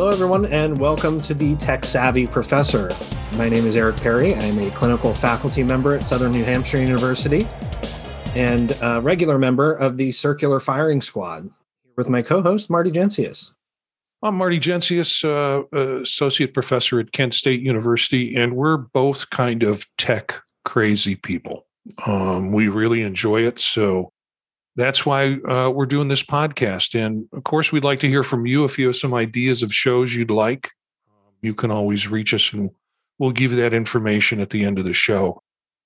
Hello, everyone, and welcome to the Tech Savvy Professor. My name is Eric Perry. I'm a clinical faculty member at Southern New Hampshire University and a regular member of the Circular Firing Squad here with my co host, Marty Jencius. I'm Marty Jencius, uh, associate professor at Kent State University, and we're both kind of tech crazy people. Um, we really enjoy it. So that's why uh, we're doing this podcast. And of course, we'd like to hear from you if you have some ideas of shows you'd like. You can always reach us and we'll give you that information at the end of the show.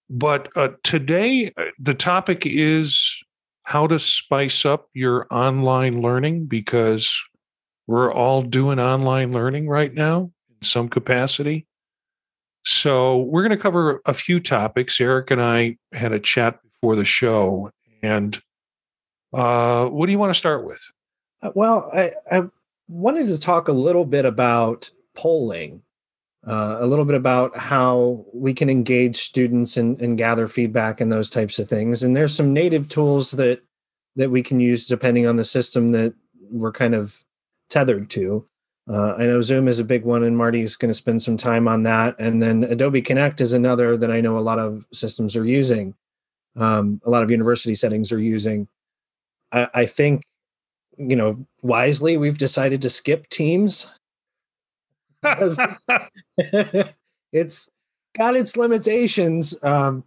But uh, today, uh, the topic is how to spice up your online learning because we're all doing online learning right now in some capacity. So, we're going to cover a few topics. Eric and I had a chat before the show, and uh, what do you want to start with? Uh, well, I, I, wanted to talk a little bit about polling, uh, a little bit about how we can engage students and, and gather feedback and those types of things. And there's some native tools that that we can use depending on the system that we're kind of tethered to. Uh, I know Zoom is a big one, and Marty is going to spend some time on that. And then Adobe Connect is another that I know a lot of systems are using. Um, a lot of university settings are using. I, I think, you know, wisely, we've decided to skip Teams it's got its limitations. Um,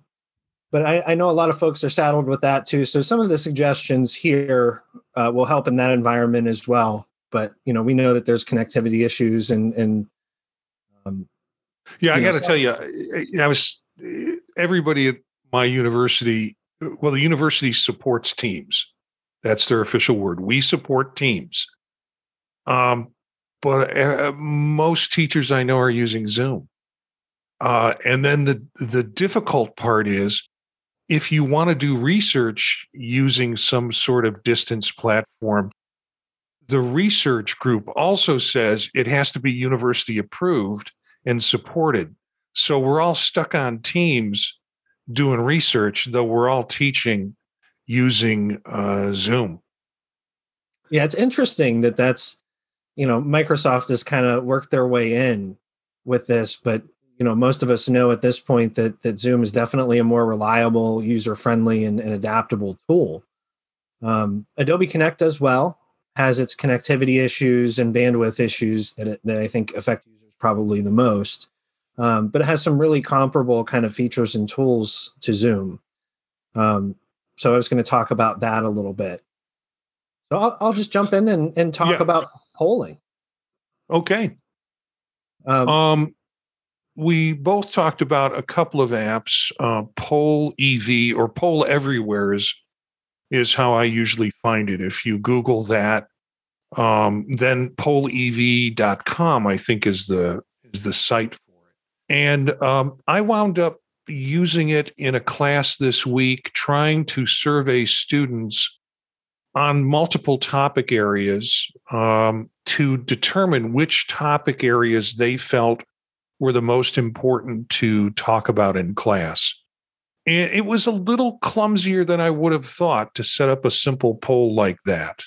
but I, I, know a lot of folks are saddled with that too. So some of the suggestions here uh, will help in that environment as well. But you know, we know that there's connectivity issues and and um, yeah, I got to tell you, I was everybody at my university. Well, the university supports teams, that's their official word. We support teams. Um, but uh, most teachers I know are using Zoom. Uh, and then the the difficult part is if you want to do research using some sort of distance platform, the research group also says it has to be university approved and supported. So we're all stuck on teams doing research, though we're all teaching using uh, Zoom. Yeah, it's interesting that that's you know Microsoft has kind of worked their way in with this, but you know most of us know at this point that that Zoom is definitely a more reliable, user friendly, and, and adaptable tool. Um, Adobe Connect as well has its connectivity issues and bandwidth issues that it, that I think affect users probably the most. Um, but it has some really comparable kind of features and tools to Zoom. Um, so I was going to talk about that a little bit. So I'll, I'll just jump in and, and talk yeah. about polling. Okay. Um, um, we both talked about a couple of apps. Uh, Poll EV or Poll Everywhere is is how I usually find it. If you Google that, um, then pollev.com I think is the is the site for it. And um, I wound up using it in a class this week, trying to survey students on multiple topic areas um, to determine which topic areas they felt were the most important to talk about in class. And it was a little clumsier than I would have thought to set up a simple poll like that.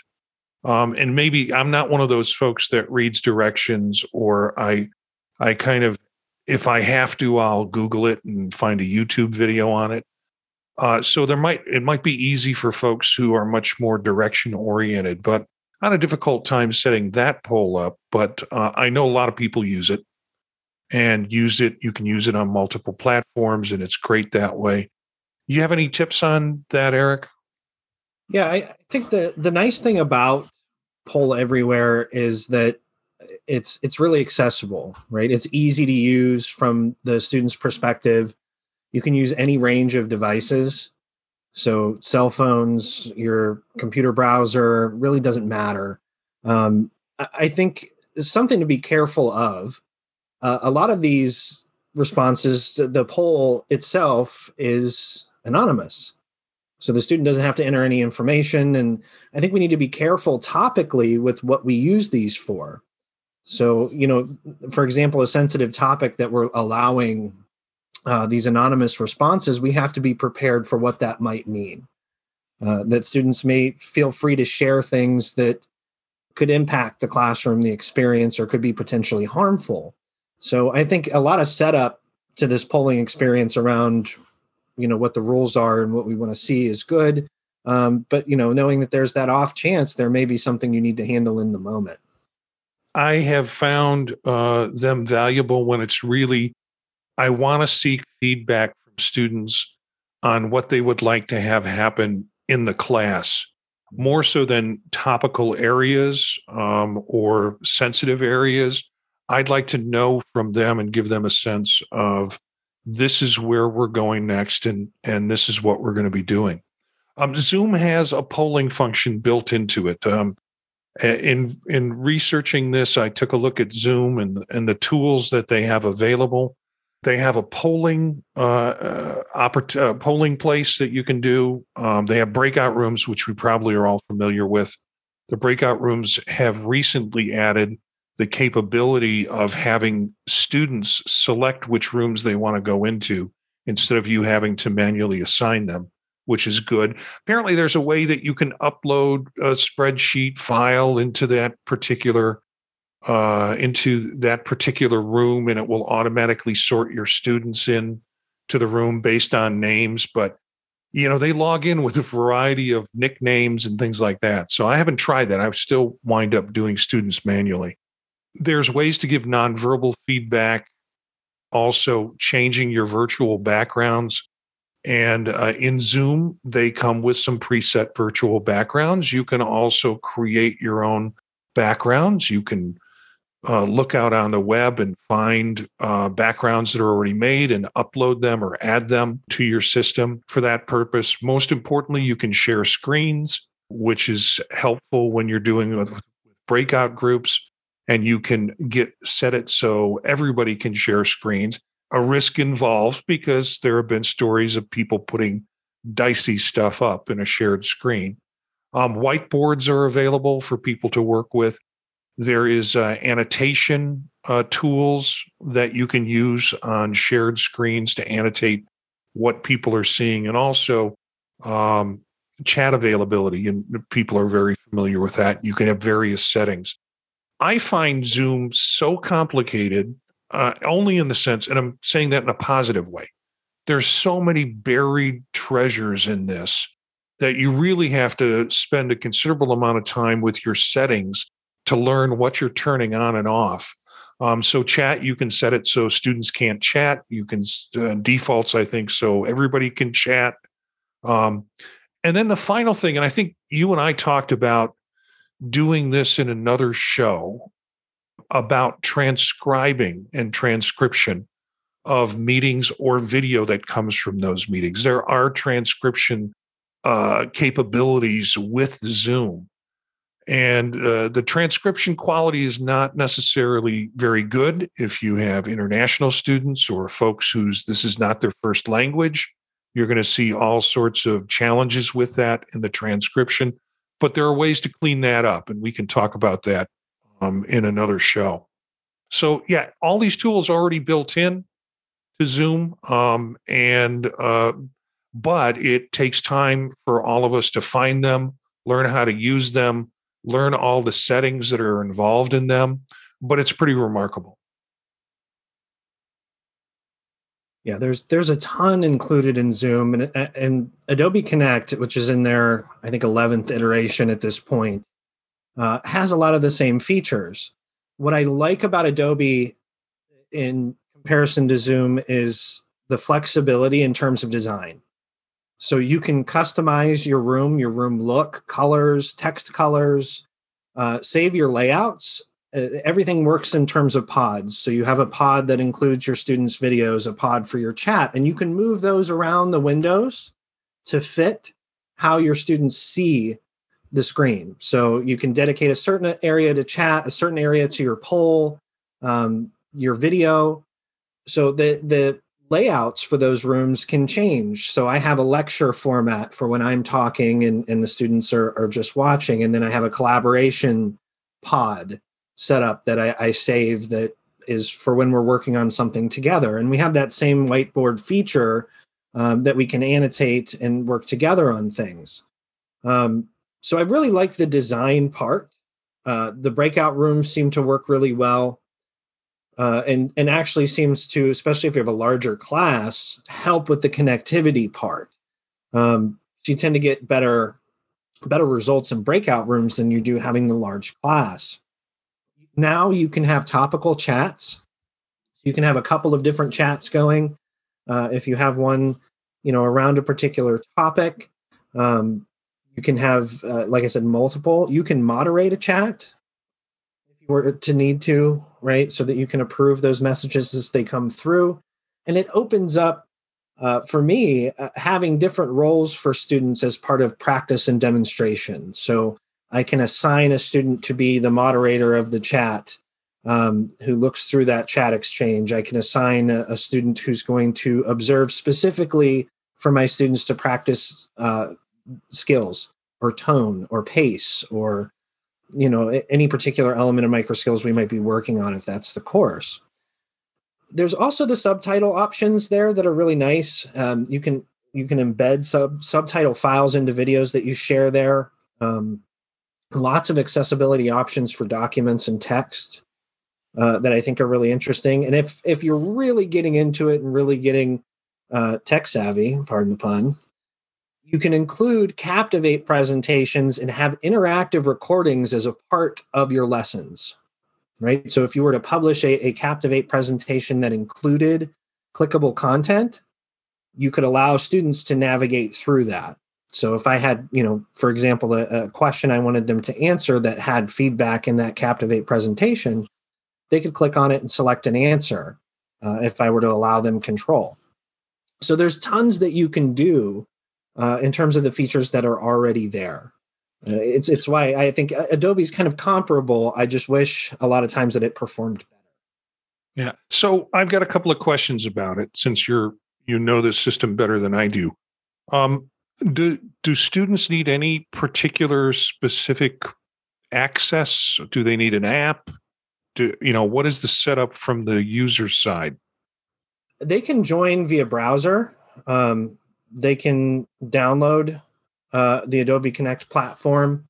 Um, and maybe I'm not one of those folks that reads directions or I I kind of if I have to, I'll Google it and find a YouTube video on it. Uh, so there might it might be easy for folks who are much more direction oriented, but I had a difficult time setting that poll up. But uh, I know a lot of people use it and use it. You can use it on multiple platforms, and it's great that way. You have any tips on that, Eric? Yeah, I think the the nice thing about Poll Everywhere is that it's it's really accessible right? It's easy to use from the student's perspective. You can use any range of devices. So cell phones your computer browser really doesn't matter. Um, i think something to be careful of uh, a lot of these responses the poll itself is anonymous. So the student doesn't have to enter any information and i think we need to be careful topically with what we use these for so, you know, for example, a sensitive topic that we're allowing uh, these anonymous responses, we have to be prepared for what that might mean. Uh, that students may feel free to share things that could impact the classroom, the experience, or could be potentially harmful. So I think a lot of setup to this polling experience around, you know, what the rules are and what we want to see is good. Um, but you know, knowing that there's that off chance, there may be something you need to handle in the moment. I have found uh, them valuable when it's really, I want to seek feedback from students on what they would like to have happen in the class, more so than topical areas um, or sensitive areas. I'd like to know from them and give them a sense of this is where we're going next and, and this is what we're going to be doing. Um, Zoom has a polling function built into it. Um, in in researching this, I took a look at Zoom and and the tools that they have available. They have a polling uh, uh, oppor- uh, polling place that you can do. Um, they have breakout rooms, which we probably are all familiar with. The breakout rooms have recently added the capability of having students select which rooms they want to go into instead of you having to manually assign them which is good. Apparently, there's a way that you can upload a spreadsheet file into that particular uh, into that particular room, and it will automatically sort your students in to the room based on names. But you know, they log in with a variety of nicknames and things like that. So I haven't tried that. I still wind up doing students manually. There's ways to give nonverbal feedback, also changing your virtual backgrounds and uh, in Zoom, they come with some preset virtual backgrounds. You can also create your own backgrounds. You can uh, look out on the web and find uh, backgrounds that are already made and upload them or add them to your system for that purpose. Most importantly, you can share screens, which is helpful when you're doing with breakout groups. And you can get set it so everybody can share screens a risk involved because there have been stories of people putting dicey stuff up in a shared screen. Um, whiteboards are available for people to work with. There is uh, annotation uh, tools that you can use on shared screens to annotate what people are seeing, and also um, chat availability. And people are very familiar with that. You can have various settings. I find Zoom so complicated uh, only in the sense, and I'm saying that in a positive way. There's so many buried treasures in this that you really have to spend a considerable amount of time with your settings to learn what you're turning on and off. Um, so chat, you can set it so students can't chat. You can uh, defaults, I think, so everybody can chat. Um, and then the final thing, and I think you and I talked about doing this in another show about transcribing and transcription of meetings or video that comes from those meetings. There are transcription uh, capabilities with Zoom. And uh, the transcription quality is not necessarily very good if you have international students or folks whose this is not their first language. You're going to see all sorts of challenges with that in the transcription, but there are ways to clean that up, and we can talk about that um, in another show. So yeah, all these tools are already built in to Zoom, um, and uh, but it takes time for all of us to find them, learn how to use them, learn all the settings that are involved in them. But it's pretty remarkable. Yeah, there's there's a ton included in Zoom and and Adobe Connect, which is in their I think 11th iteration at this point, uh, has a lot of the same features. What I like about Adobe in comparison to Zoom is the flexibility in terms of design. So you can customize your room, your room look, colors, text colors, uh, save your layouts. Uh, everything works in terms of pods. So you have a pod that includes your students' videos, a pod for your chat, and you can move those around the windows to fit how your students see the screen. So you can dedicate a certain area to chat, a certain area to your poll, um, your video. So the the layouts for those rooms can change. So I have a lecture format for when I'm talking and, and the students are, are just watching. And then I have a collaboration pod set up that I, I save that is for when we're working on something together. And we have that same whiteboard feature um, that we can annotate and work together on things. Um, so I really like the design part Uh, the breakout rooms seem to work really well. Uh, and and actually seems to, especially if you have a larger class, help with the connectivity part. Um, so you tend to get better better results in breakout rooms than you do having the large class. Now you can have topical chats. You can have a couple of different chats going. Uh, if you have one, you know, around a particular topic, um, you can have, uh, like I said, multiple. You can moderate a chat if you were to need to, right? So that you can approve those messages as they come through. And it opens up, uh, for me, uh, having different roles for students as part of practice and demonstration. So I can assign a student to be the moderator of the chat um, who looks through that chat exchange. I can assign a, a, student who's going to observe specifically for my students to practice uh, skills or tone or pace or you know any particular element of micro skills we might be working on if that's the course. There's also the subtitle options there that are really nice. Um, you can you can embed sub subtitle files into videos that you share there. Um, lots of accessibility options for documents and text uh, that i think are really interesting. And if if you're really getting into it and really getting uh, tech savvy pardon the pun you can include Captivate presentations and have interactive recordings as a part of your lessons, right? So if you were to publish a, a Captivate presentation that included clickable content, you could allow students to navigate through that. So if I had, you know, for example, a, a question I wanted them to answer that had feedback in that Captivate presentation, they could click on it and select an answer uh, if I were to allow them control. So there's tons that you can do uh, in terms of the features that are already there. Uh, it's it's why I think Adobe's kind of comparable. I just wish a lot of times that it performed better. Yeah. So I've got a couple of questions about it since you're you know this system better than I do. Um, do do students need any particular specific access? Do they need an app? Do you know what is the setup from the user side? They can join via browser. Um, they can download uh, the Adobe Connect platform.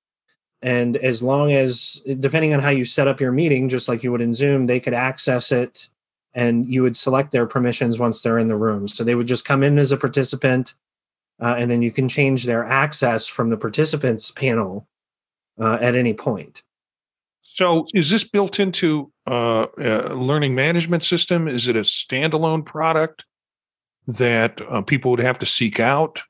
And as long as, depending on how you set up your meeting, just like you would in Zoom, they could access it and you would select their permissions once they're in the room. So they would just come in as a participant, uh, and then you can change their access from the participants panel uh, at any point. So, is this built into uh, a learning management system? Is it a standalone product? That uh, people would have to seek out?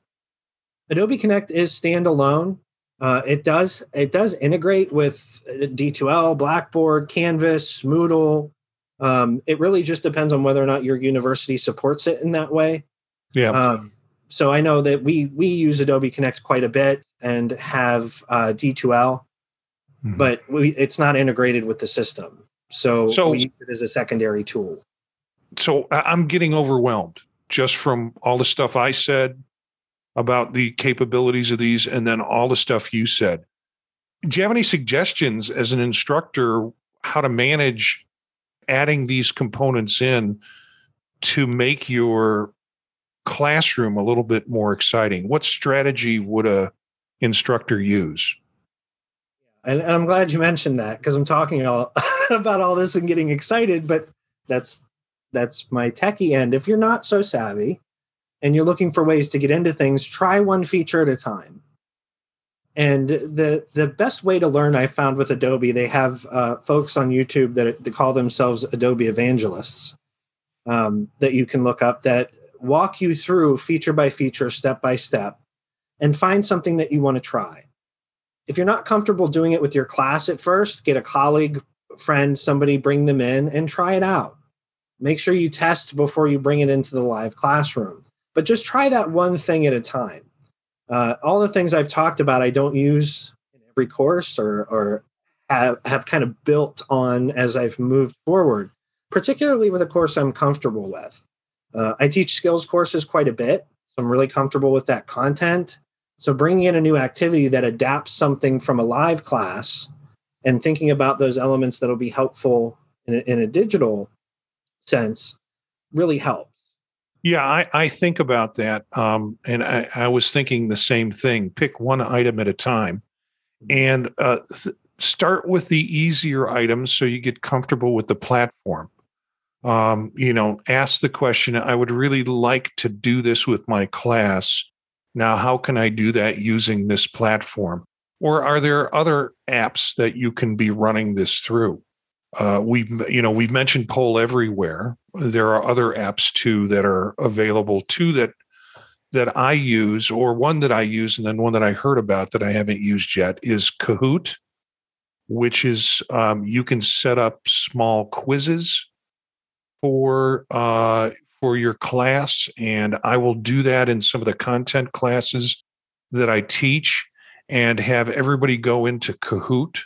Adobe Connect is standalone. Uh, it does it does integrate with uh, D2L, Blackboard, Canvas, Moodle. Um, it really just depends on whether or not your university supports it in that way. Yeah. Um, so I know that we we use Adobe Connect quite a bit and have uh, D2L, mm-hmm. but we, it's not integrated with the system. So, so we use it as a secondary tool. So I'm getting overwhelmed just from all the stuff I said about the capabilities of these and then all the stuff you said. Do you have any suggestions as an instructor how to manage adding these components in to make your classroom a little bit more exciting? What strategy would a instructor use? And, I'm glad you mentioned that because I'm talking all, about all this and getting excited, but that's that's my techie end. If you're not so savvy and you're looking for ways to get into things, try one feature at a time. And the the best way to learn, I found with Adobe, they have uh, folks on YouTube that, that call themselves Adobe evangelists um, that you can look up that walk you through feature by feature, step by step, and find something that you want to try. If you're not comfortable doing it with your class at first, get a colleague, friend, somebody, bring them in and try it out Make sure you test before you bring it into the live classroom. But just try that one thing at a time. Uh, all the things I've talked about, I don't use in every course or, or have, have kind of built on as I've moved forward, particularly with a course I'm comfortable with. Uh, I teach skills courses quite a bit, so I'm really comfortable with that content. So bringing in a new activity that adapts something from a live class and thinking about those elements that'll be helpful in a, in a digital sense really helps. Yeah, I, I think about that. Um, and I, I, was thinking the same thing pick one item at a time. And uh, th- start with the easier items so you get comfortable with the platform. Um, you know, ask the question I would really like to do this with my class. Now, how can I do that using this platform? Or are there other apps that you can be running this through? Uh, we've you know we've mentioned Poll Everywhere. There are other apps too that are available too that that I use, or one that I use, and then one that I heard about that I haven't used yet is Kahoot, which is um, you can set up small quizzes for uh, for your class, and I will do that in some of the content classes that I teach, and have everybody go into Kahoot.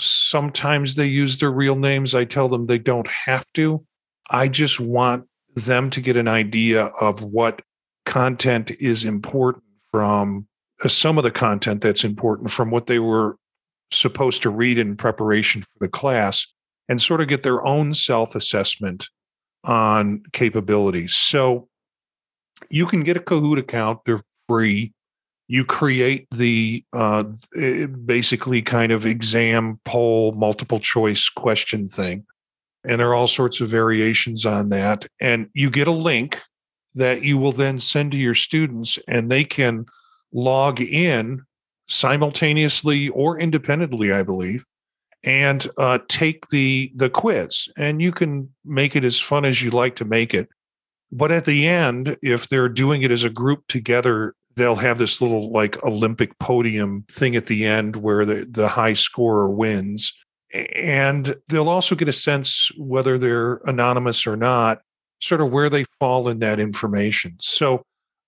Sometimes they use their real names. I tell them they don't have to. I just want them to get an idea of what content is important from uh, some of the content that's important from what they were supposed to read in preparation for the class and sort of get their own self assessment on capabilities. So you can get a Kahoot account, they're free. You create the uh, basically kind of exam poll, multiple choice question thing. And there are all sorts of variations on that. And you get a link that you will then send to your students, and they can log in simultaneously or independently, I believe, and uh, take the the quiz. And you can make it as fun as you like to make it. But at the end, if they're doing it as a group together, they'll have this little like Olympic podium thing at the end where the, the high scorer wins. And they'll also get a sense whether they're anonymous or not, sort of where they fall in that information. So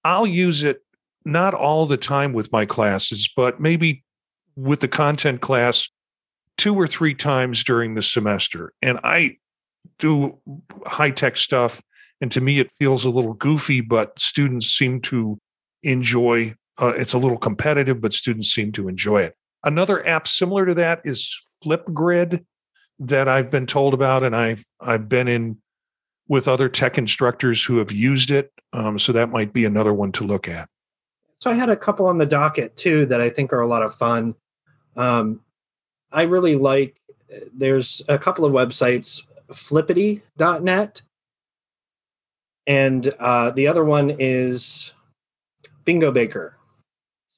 I'll use it not all the time with my classes, but maybe with the content class two or three times during the semester. And I do high tech stuff. And to me, it feels a little goofy, but students seem to enjoy uh, it's a little competitive, but students seem to enjoy it. Another app similar to that is Flipgrid that I've been told about, and I've I've been in with other tech instructors who have used it. Um, so that might be another one to look at. So I had a couple on the docket too that I think are a lot of fun. Um, I really like, there's a couple of websites, flippity.net. And uh, the other one is Bingo Baker.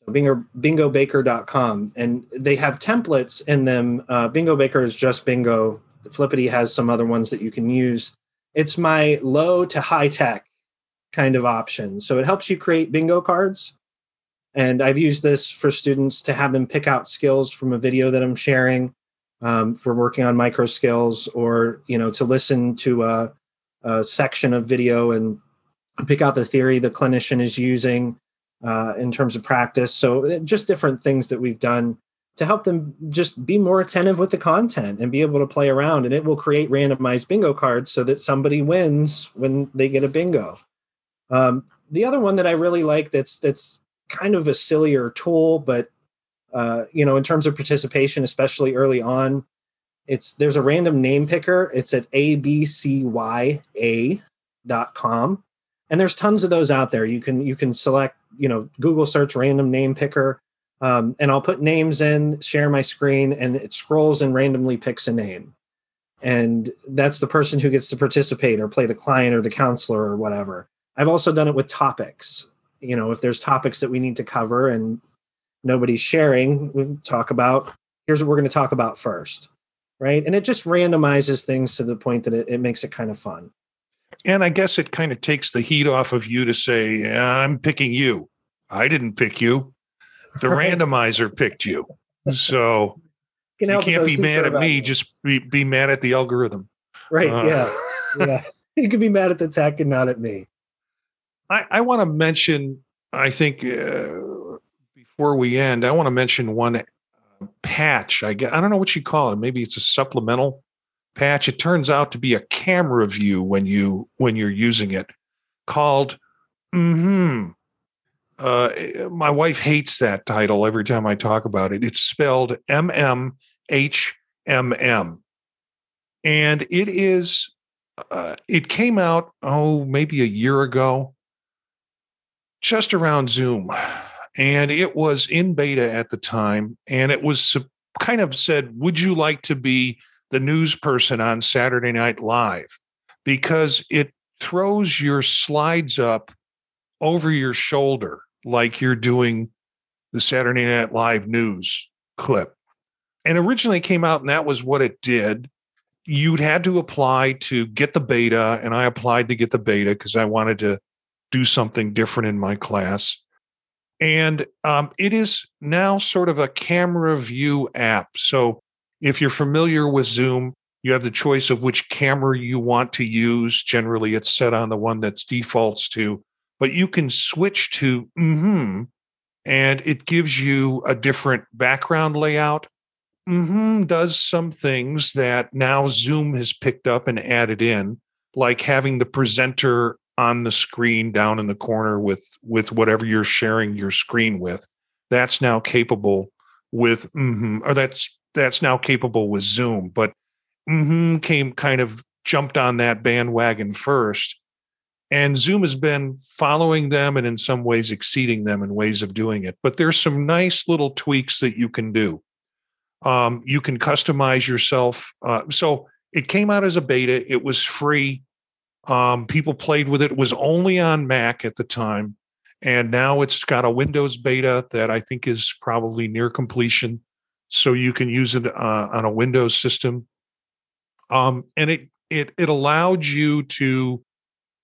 So bingo, bingobaker.com. And they have templates in them. Uh, bingo Baker is just bingo. Flippity has some other ones that you can use. It's my low to high tech kind of option. So it helps you create bingo cards and I've used this for students to have them pick out skills from a video that I'm sharing um, for working on micro skills, or you know, to listen to a, a, section of video and pick out the theory the clinician is using uh, in terms of practice. So uh, just different things that we've done to help them just be more attentive with the content and be able to play around. And it will create randomized bingo cards so that somebody wins when they get a bingo. Um, the other one that I really like that's that's kind of a sillier tool, but uh, you know, in terms of participation, especially early on, it's there's a random name picker. It's at abcya.com. And there's tons of those out there. You can you can select, you know, Google search random name picker. Um, and I'll put names in, share my screen, and it scrolls and randomly picks a name. And that's the person who gets to participate or play the client or the counselor or whatever. I've also done it with topics you know if there's topics that we need to cover and nobody's sharing we talk about here's what we're going to talk about first right and it just randomizes things to the point that it, it makes it kind of fun and i guess it kind of takes the heat off of you to say i'm picking you i didn't pick you the right. randomizer picked you so you, you can't be mad at me just be, be mad at the algorithm right uh, yeah yeah you can be mad at the tech and not at me I, I want to mention, I think uh, before we end, I want to mention one patch. I, get, I don't know what you call it. Maybe it's a supplemental patch. It turns out to be a camera view when you when you're using it, called hmm. Uh, my wife hates that title every time I talk about it. It's spelled M M H M M, and it is. Uh, it came out oh maybe a year ago just around Zoom. And it was in beta at the time, and it was kind of said, Would you like to be the news person on Saturday Night Live? Because it throws your slides up over your shoulder like you're doing the Saturday Night Live news clip. And originally came out, and that was what it did. You'd had to apply to get the beta, and I applied to get the beta because I wanted to do something different in my class. And um, it is now sort of a camera view app. So if you're familiar with Zoom, you have the choice of which camera you want to use. Generally, it's set on the one that's defaults to, but you can switch to mm-hmm, and it gives you a different background layout. Mm-hmm does some things that now Zoom has picked up and added in, like having the presenter on the screen down in the corner with with whatever you're sharing your screen with. That's now capable with mm-hmm, or that's that's now capable with Zoom. But mm-hmm came kind of jumped on that bandwagon first. And Zoom has been following them and in some ways exceeding them in ways of doing it. But there's some nice little tweaks that you can do. Um, you can customize yourself. Uh, so it came out as a beta, it was free. Um, people played with it. It was only on Mac at the time. And now it's got a Windows beta that I think is probably near completion. So you can use it uh, on a Windows system. Um, and it, it, it allowed you to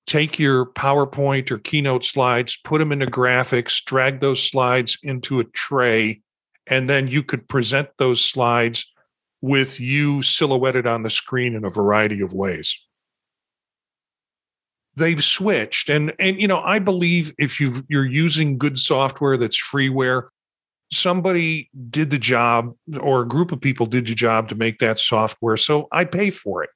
take your PowerPoint or Keynote slides, put them into graphics, drag those slides into a tray, and then you could present those slides with you silhouetted on the screen in a variety of ways they've switched and and you know i believe if you you're using good software that's freeware somebody did the job or a group of people did the job to make that software so i pay for it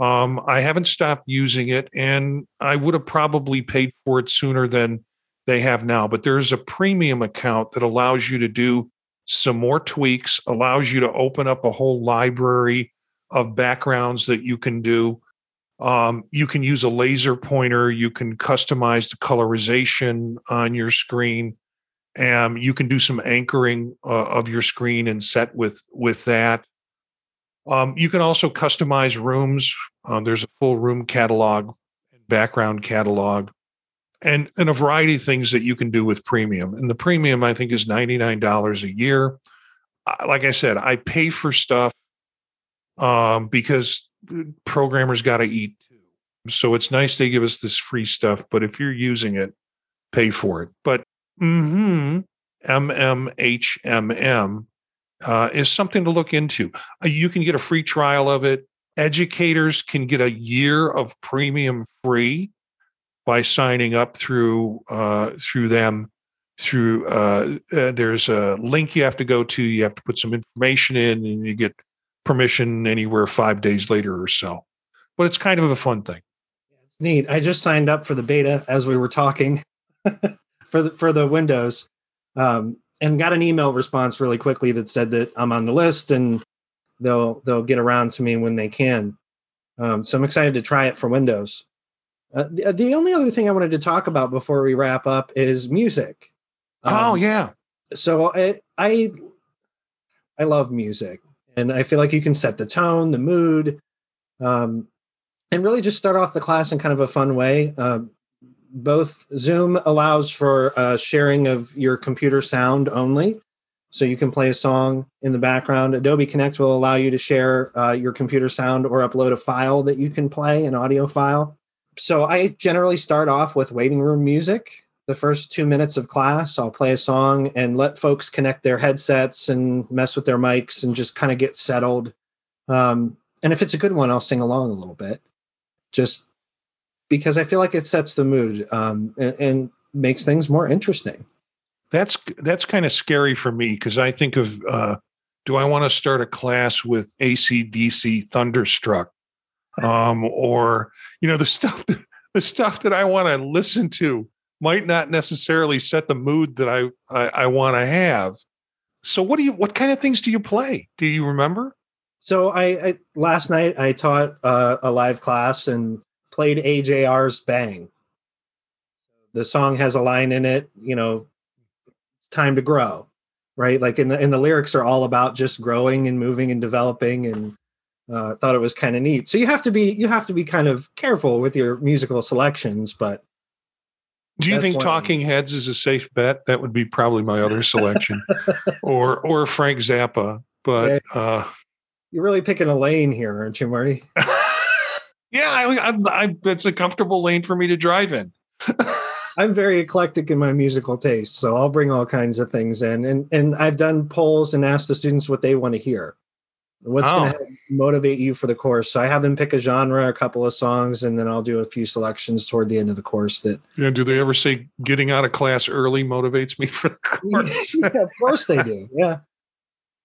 um, i haven't stopped using it and i would have probably paid for it sooner than they have now but there's a premium account that allows you to do some more tweaks allows you to open up a whole library of backgrounds that you can do um, you can use a laser pointer. You can customize the colorization on your screen. And you can do some anchoring uh, of your screen and set with with that. Um, you can also customize rooms. Um, there's a full room catalog, background catalog, and and a variety of things that you can do with premium. And the premium, I think, is ninety nine dollars a year. Like I said, I pay for stuff um, because programmers got to eat too. So it's nice they give us this free stuff, but if you're using it, pay for it. But mm-hmm, MMHMM uh, is something to look into. Uh, you can get a free trial of it. Educators can get a year of premium free by signing up through uh, through them. Through uh, uh, there's a link you have to go to. You have to put some information in, and you get permission anywhere five days later or so. But it's kind of a fun thing. It's neat. I just signed up for the beta as we were talking for the for the Windows, um, and got an email response really quickly that said that I'm on the list and they'll they'll get around to me when they can. Um, so I'm excited to try it for Windows. Uh, the, the, only other thing I wanted to talk about before we wrap up is music. Oh, um, oh yeah. So I I I love music and I feel like you can set the tone, the mood, um, and really just start off the class in kind of a fun way. Uh, both Zoom allows for uh, sharing of your computer sound only. So you can play a song in the background. Adobe Connect will allow you to share uh, your computer sound or upload a file that you can play, an audio file. So I generally start off with waiting room music the first two minutes of class, I'll play a song and let folks connect their headsets and mess with their mics and just kind of get settled. Um, and if it's a good one, I'll sing along a little bit, just because I feel like it sets the mood um, and, and, makes things more interesting. That's that's kind of scary for me because I think of uh, do I want to start a class with ACDC Thunderstruck, um, or you know the stuff the stuff that I want to listen to might not necessarily set the mood that I I, I want to have. So what do you what kind of things do you play? Do you remember? So I, I last night I taught uh, a live class and played AJR's Bang. The song has a line in it, you know, time to grow. right? Like in the in the lyrics are all about just growing and moving and developing and uh, thought it was kind of neat. So you have to be you have to be kind of careful with your musical selections, but do you think Talking Heads is a safe bet? That would be probably my other selection, or or Frank Zappa. But uh, you're really picking a lane here, aren't you, Marty? yeah, I, I, I, it's a comfortable lane for me to drive in. I'm very eclectic in my musical taste, so I'll bring all kinds of things in, and and I've done polls and asked the students what they want to hear. What's oh. going to motivate you for the course? So I have them pick a genre, a couple of songs, and then I'll do a few selections toward the end of the course. That yeah. Do they ever say getting out of class early motivates me for the course? yeah, of course they do. Yeah.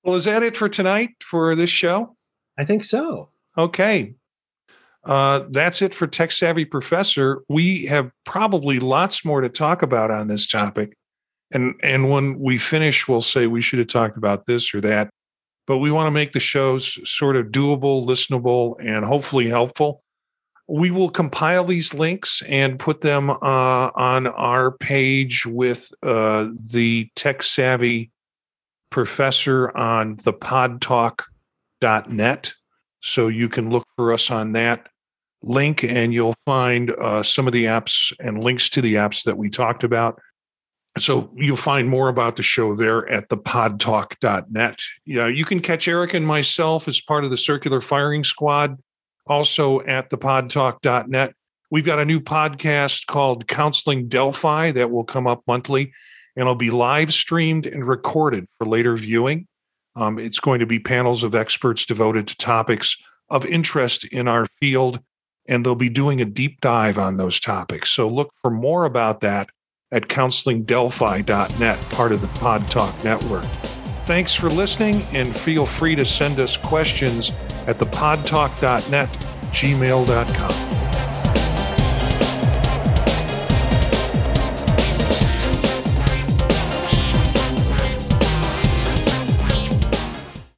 Well, is that it for tonight for this show? I think so. Okay. Uh, that's it for Tech Savvy Professor. We have probably lots more to talk about on this topic. And and when we finish, we'll say we should have talked about this or that but we want to make the shows sort of doable, listenable, and hopefully helpful. We will compile these links and put them uh, on our page with uh, the tech savvy professor on the podtalk.net. So you can look for us on that link and you'll find uh, some of the apps and links to the apps that we talked about. So you'll find more about the show there at thepodtalk.net. Yeah, you can catch Eric and myself as part of the Circular Firing Squad, also at thepodtalk.net. We've got a new podcast called Counseling Delphi that will come up monthly and it'll be live streamed and recorded for later viewing. Um, it's going to be panels of experts devoted to topics of interest in our field, and they'll be doing a deep dive on those topics. So look for more about that at counselingdelphi.net, part of the Pod Talk Network. Thanks for listening, and feel free to send us questions at thepodtalk.net, gmail.com.